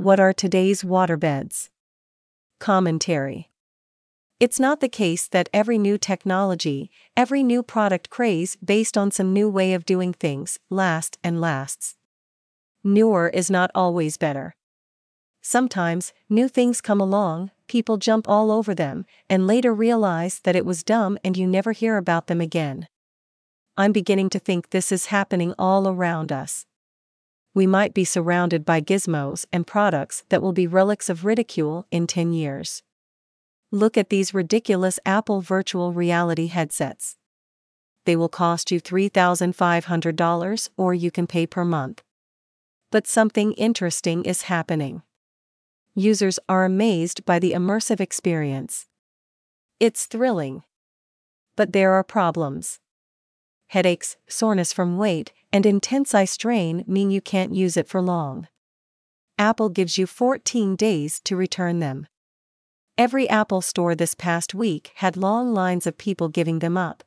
What are today's waterbeds? Commentary It's not the case that every new technology, every new product craze based on some new way of doing things, lasts and lasts. Newer is not always better. Sometimes, new things come along, people jump all over them, and later realize that it was dumb and you never hear about them again. I'm beginning to think this is happening all around us we might be surrounded by gizmos and products that will be relics of ridicule in 10 years. Look at these ridiculous Apple virtual reality headsets. They will cost you $3,500 or you can pay per month. But something interesting is happening. Users are amazed by the immersive experience. It's thrilling. But there are problems. Headaches, soreness from weight, and intense eye strain mean you can't use it for long. Apple gives you 14 days to return them. Every Apple store this past week had long lines of people giving them up.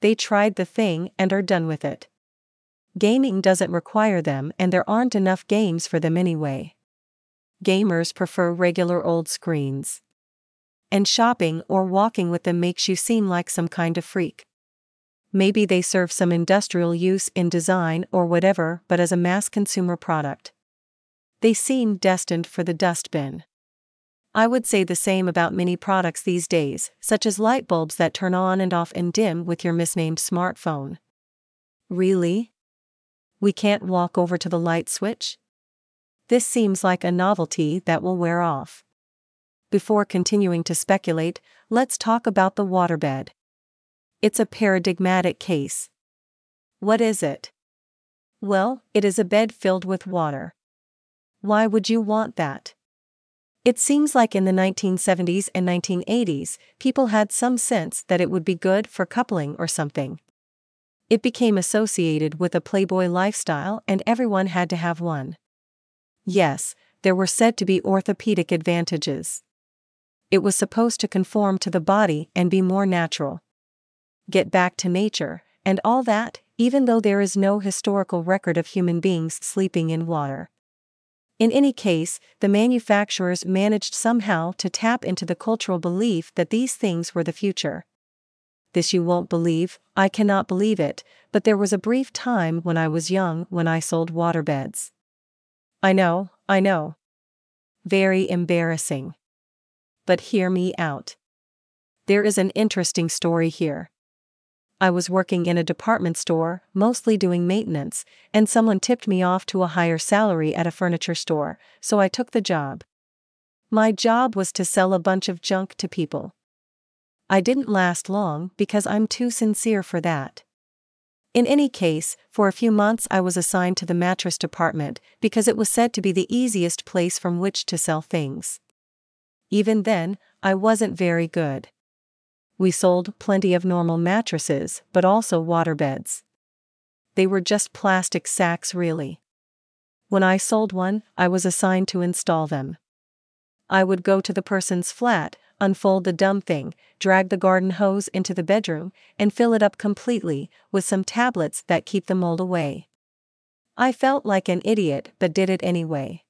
They tried the thing and are done with it. Gaming doesn't require them, and there aren't enough games for them anyway. Gamers prefer regular old screens. And shopping or walking with them makes you seem like some kind of freak maybe they serve some industrial use in design or whatever, but as a mass consumer product. They seem destined for the dustbin. I would say the same about many products these days, such as light bulbs that turn on and off and dim with your misnamed smartphone. Really? We can't walk over to the light switch? This seems like a novelty that will wear off. Before continuing to speculate, let's talk about the waterbed. It's a paradigmatic case. What is it? Well, it is a bed filled with water. Why would you want that? It seems like in the 1970s and 1980s, people had some sense that it would be good for coupling or something. It became associated with a Playboy lifestyle and everyone had to have one. Yes, there were said to be orthopedic advantages. It was supposed to conform to the body and be more natural get back to nature, and all that, even though there is no historical record of human beings sleeping in water. In any case, the manufacturers managed somehow to tap into the cultural belief that these things were the future. This you won't believe, I cannot believe it, but there was a brief time when I was young when I sold waterbeds. I know, I know. Very embarrassing. But hear me out. There is an interesting story here. I was working in a department store, mostly doing maintenance, and someone tipped me off to a higher salary at a furniture store, so I took the job. My job was to sell a bunch of junk to people. I didn't last long because I'm too sincere for that. In any case, for a few months I was assigned to the mattress department because it was said to be the easiest place from which to sell things. Even then, I wasn't very good we sold plenty of normal mattresses, but also waterbeds. They were just plastic sacks, really. When I sold one, I was assigned to install them. I would go to the person's flat, unfold the dumb thing, drag the garden hose into the bedroom, and fill it up completely with some tablets that keep the mold away. I felt like an idiot but did it anyway.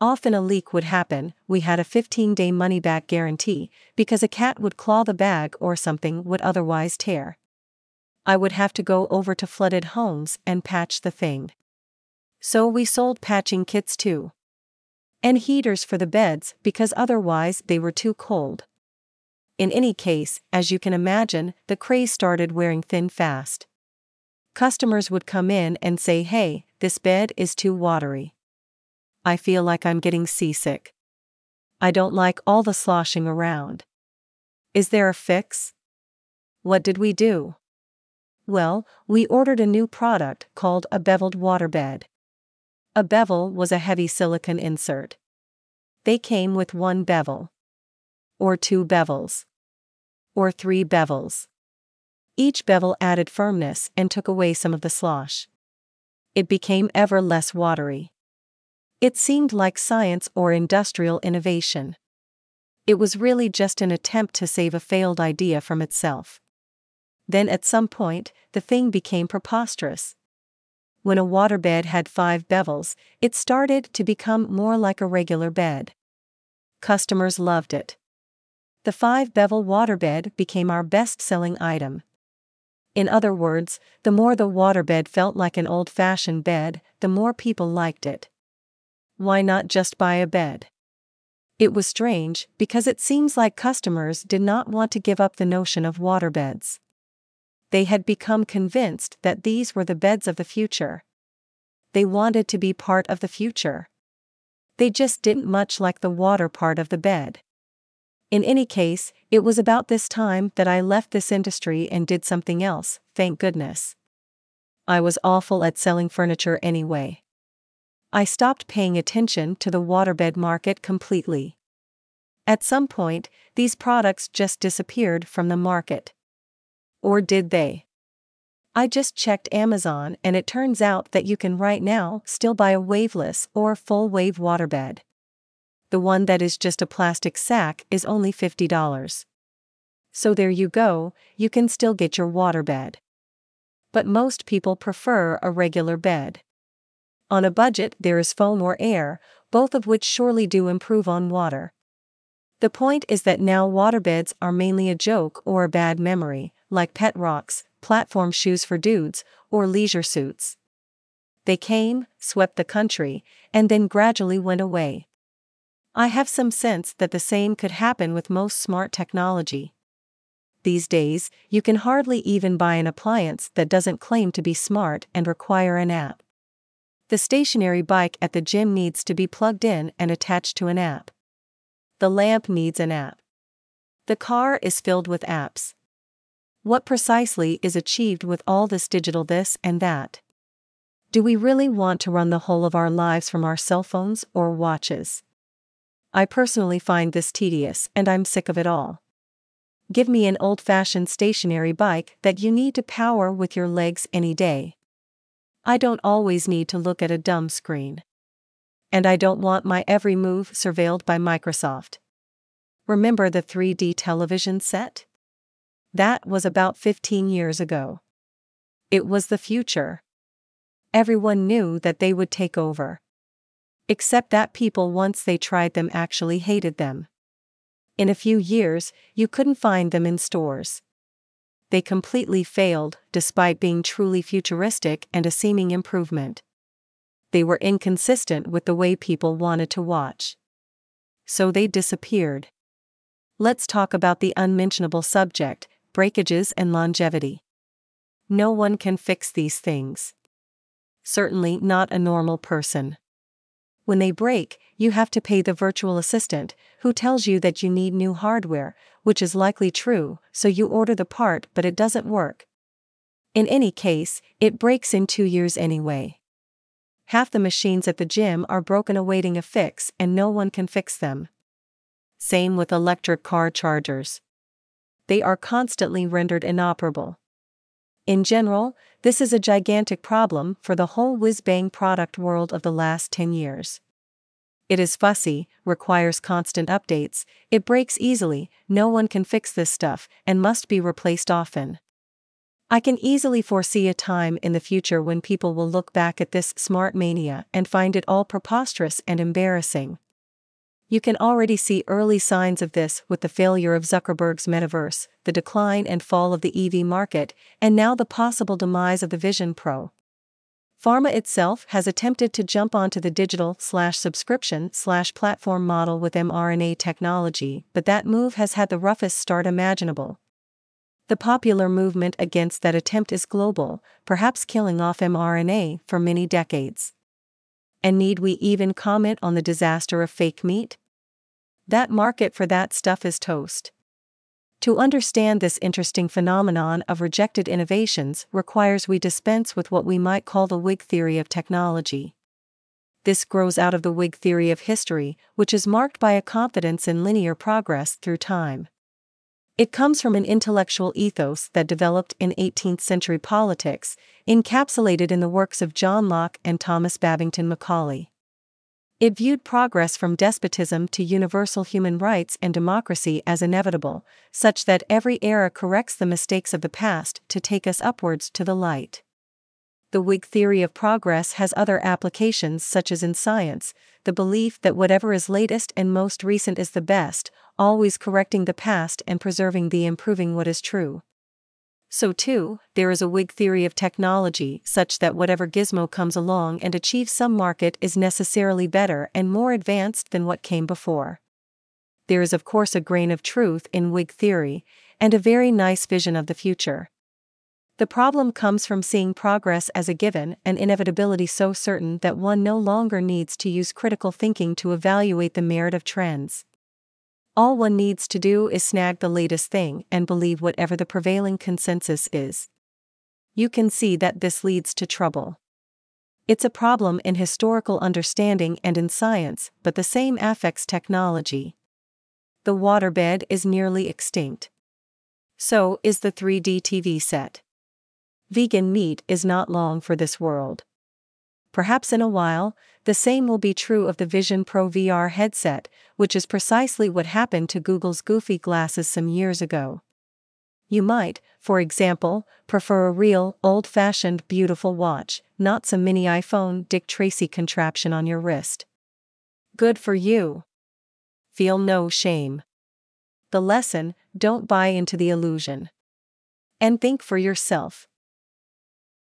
Often a leak would happen, we had a 15 day money back guarantee, because a cat would claw the bag or something would otherwise tear. I would have to go over to flooded homes and patch the thing. So we sold patching kits too. And heaters for the beds because otherwise they were too cold. In any case, as you can imagine, the craze started wearing thin fast. Customers would come in and say, hey, this bed is too watery. I feel like I'm getting seasick. I don't like all the sloshing around. Is there a fix? What did we do? Well, we ordered a new product called a beveled waterbed. A bevel was a heavy silicone insert. They came with one bevel. Or two bevels. Or three bevels. Each bevel added firmness and took away some of the slosh. It became ever less watery. It seemed like science or industrial innovation. It was really just an attempt to save a failed idea from itself. Then at some point, the thing became preposterous. When a waterbed had five bevels, it started to become more like a regular bed. Customers loved it. The five bevel waterbed became our best selling item. In other words, the more the waterbed felt like an old fashioned bed, the more people liked it. Why not just buy a bed? It was strange because it seems like customers did not want to give up the notion of waterbeds. They had become convinced that these were the beds of the future. They wanted to be part of the future. They just didn't much like the water part of the bed. In any case, it was about this time that I left this industry and did something else, thank goodness. I was awful at selling furniture anyway. I stopped paying attention to the waterbed market completely. At some point, these products just disappeared from the market. Or did they? I just checked Amazon and it turns out that you can right now still buy a waveless or full wave waterbed the one that is just a plastic sack is only $50. So there you go, you can still get your waterbed. But most people prefer a regular bed. On a budget, there is foam or air, both of which surely do improve on water. The point is that now waterbeds are mainly a joke or a bad memory, like pet rocks, platform shoes for dudes, or leisure suits. They came, swept the country, and then gradually went away. I have some sense that the same could happen with most smart technology. These days, you can hardly even buy an appliance that doesn't claim to be smart and require an app. The stationary bike at the gym needs to be plugged in and attached to an app. The lamp needs an app. The car is filled with apps. What precisely is achieved with all this digital this and that? Do we really want to run the whole of our lives from our cell phones or watches? I personally find this tedious and I'm sick of it all. Give me an old fashioned stationary bike that you need to power with your legs any day. I don't always need to look at a dumb screen. And I don't want my every move surveilled by Microsoft. Remember the 3D television set? That was about 15 years ago. It was the future. Everyone knew that they would take over. Except that people once they tried them actually hated them. In a few years, you couldn't find them in stores. They completely failed, despite being truly futuristic and a seeming improvement. They were inconsistent with the way people wanted to watch. So they disappeared. Let's talk about the unmentionable subject breakages and longevity. No one can fix these things. Certainly not a normal person. When they break, you have to pay the virtual assistant, who tells you that you need new hardware, which is likely true, so you order the part but it doesn't work. In any case, it breaks in two years anyway. Half the machines at the gym are broken awaiting a fix and no one can fix them. Same with electric car chargers. They are constantly rendered inoperable. In general, this is a gigantic problem for the whole whiz bang product world of the last 10 years. It is fussy, requires constant updates, it breaks easily, no one can fix this stuff, and must be replaced often. I can easily foresee a time in the future when people will look back at this smart mania and find it all preposterous and embarrassing. You can already see early signs of this with the failure of Zuckerberg's metaverse, the decline and fall of the EV market, and now the possible demise of the Vision Pro. Pharma itself has attempted to jump onto the digital slash subscription slash platform model with mRNA technology, but that move has had the roughest start imaginable. The popular movement against that attempt is global, perhaps killing off mRNA for many decades. And need we even comment on the disaster of fake meat? That market for that stuff is toast. To understand this interesting phenomenon of rejected innovations requires we dispense with what we might call the Whig theory of technology. This grows out of the Whig theory of history, which is marked by a confidence in linear progress through time. It comes from an intellectual ethos that developed in 18th century politics, encapsulated in the works of John Locke and Thomas Babington Macaulay. It viewed progress from despotism to universal human rights and democracy as inevitable, such that every era corrects the mistakes of the past to take us upwards to the light. The Whig theory of progress has other applications, such as in science, the belief that whatever is latest and most recent is the best, always correcting the past and preserving the improving what is true. So, too, there is a Whig theory of technology such that whatever gizmo comes along and achieves some market is necessarily better and more advanced than what came before. There is, of course, a grain of truth in Whig theory, and a very nice vision of the future. The problem comes from seeing progress as a given and inevitability so certain that one no longer needs to use critical thinking to evaluate the merit of trends. All one needs to do is snag the latest thing and believe whatever the prevailing consensus is. You can see that this leads to trouble. It's a problem in historical understanding and in science, but the same affects technology. The waterbed is nearly extinct. So is the 3D TV set. Vegan meat is not long for this world. Perhaps in a while, the same will be true of the Vision Pro VR headset, which is precisely what happened to Google's Goofy glasses some years ago. You might, for example, prefer a real, old fashioned, beautiful watch, not some mini iPhone Dick Tracy contraption on your wrist. Good for you. Feel no shame. The lesson don't buy into the illusion. And think for yourself.